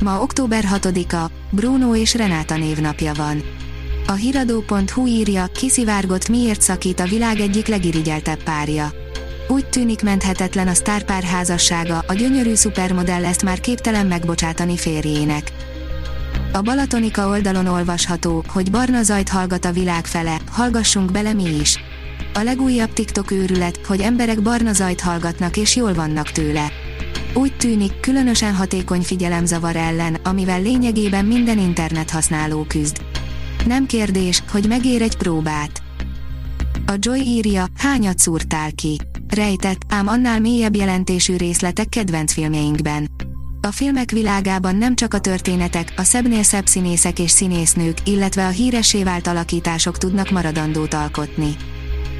Ma október 6-a, Bruno és Renáta névnapja van. A hiradó.hu írja, kiszivárgott miért szakít a világ egyik legirigyeltebb párja. Úgy tűnik menthetetlen a sztárpár házassága, a gyönyörű szupermodell ezt már képtelen megbocsátani férjének. A Balatonika oldalon olvasható, hogy barna zajt hallgat a világ fele, hallgassunk bele mi is. A legújabb TikTok őrület, hogy emberek barna zajt hallgatnak és jól vannak tőle. Úgy tűnik, különösen hatékony figyelemzavar ellen, amivel lényegében minden internet használó küzd. Nem kérdés, hogy megér egy próbát. A Joy írja, hányat szúrtál ki. Rejtett, ám annál mélyebb jelentésű részletek kedvenc filmjeinkben. A filmek világában nem csak a történetek, a szebbnél szebb színészek és színésznők, illetve a híressé vált alakítások tudnak maradandót alkotni.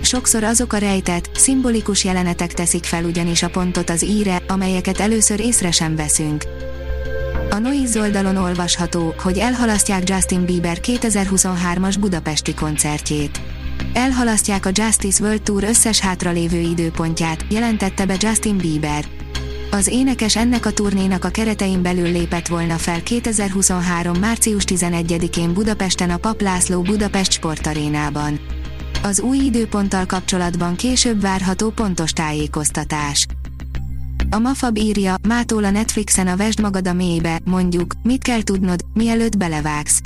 Sokszor azok a rejtett, szimbolikus jelenetek teszik fel ugyanis a pontot az íre, amelyeket először észre sem veszünk. A Noise oldalon olvasható, hogy elhalasztják Justin Bieber 2023-as budapesti koncertjét. Elhalasztják a Justice World Tour összes hátralévő időpontját, jelentette be Justin Bieber. Az énekes ennek a turnénak a keretein belül lépett volna fel 2023. március 11-én Budapesten a Pap László Budapest sportarénában. Az új időponttal kapcsolatban később várható pontos tájékoztatás. A Mafab írja, mától a Netflixen a Vesd magad a mélybe, mondjuk, mit kell tudnod, mielőtt belevágsz.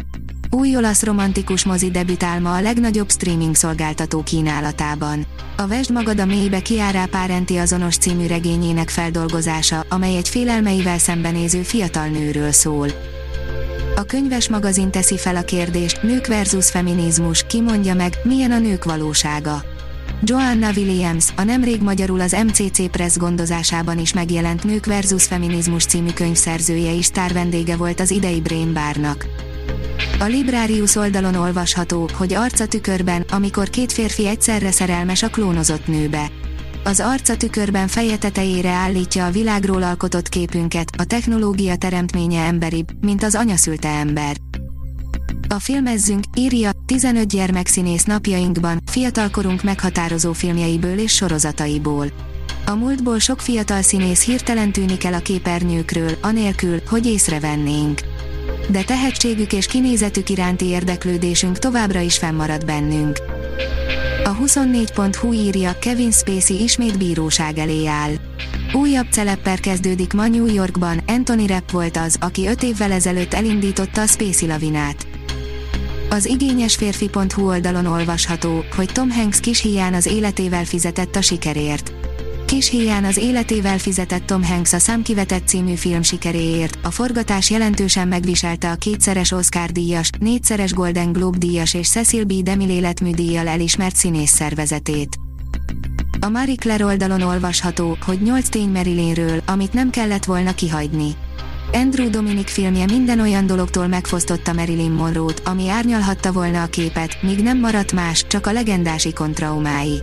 Új olasz romantikus mozi debütál ma a legnagyobb streaming szolgáltató kínálatában. A Vesd magad a mélybe Kiárá Párenti azonos című regényének feldolgozása, amely egy félelmeivel szembenéző fiatal nőről szól. A könyves magazin teszi fel a kérdést, nők versus feminizmus, ki mondja meg, milyen a nők valósága. Joanna Williams, a nemrég magyarul az MCC Press gondozásában is megjelent Nők versus Feminizmus című könyvszerzője is vendége volt az idei Brain Barnak. A Librarius oldalon olvasható, hogy arca tükörben, amikor két férfi egyszerre szerelmes a klónozott nőbe. Az arca tükörben feje tetejére állítja a világról alkotott képünket, a technológia teremtménye emberibb, mint az anyaszülte ember. A filmezzünk, írja, 15 gyermekszínész napjainkban, fiatalkorunk meghatározó filmjeiből és sorozataiból. A múltból sok fiatal színész hirtelen tűnik el a képernyőkről, anélkül, hogy észrevennénk. De tehetségük és kinézetük iránti érdeklődésünk továbbra is fennmarad bennünk. A 24.hu írja, Kevin Spacey ismét bíróság elé áll. Újabb celepper kezdődik ma New Yorkban, Anthony Rapp volt az, aki 5 évvel ezelőtt elindította a Spacey lavinát. Az igényes férfi.hu oldalon olvasható, hogy Tom Hanks kis hián az életével fizetett a sikerért. Kis hián az életével fizetett Tom Hanks a Számkivetett című film sikeréért, a forgatás jelentősen megviselte a kétszeres Oscar díjas, négyszeres Golden Globe díjas és Cecil B. DeMille életmű díjjal elismert színész szervezetét. A Marie Claire oldalon olvasható, hogy 8 tény Marilynről, amit nem kellett volna kihagyni. Andrew Dominic filmje minden olyan dologtól megfosztotta Marilyn Monroe-t, ami árnyalhatta volna a képet, míg nem maradt más, csak a legendás ikon traumái.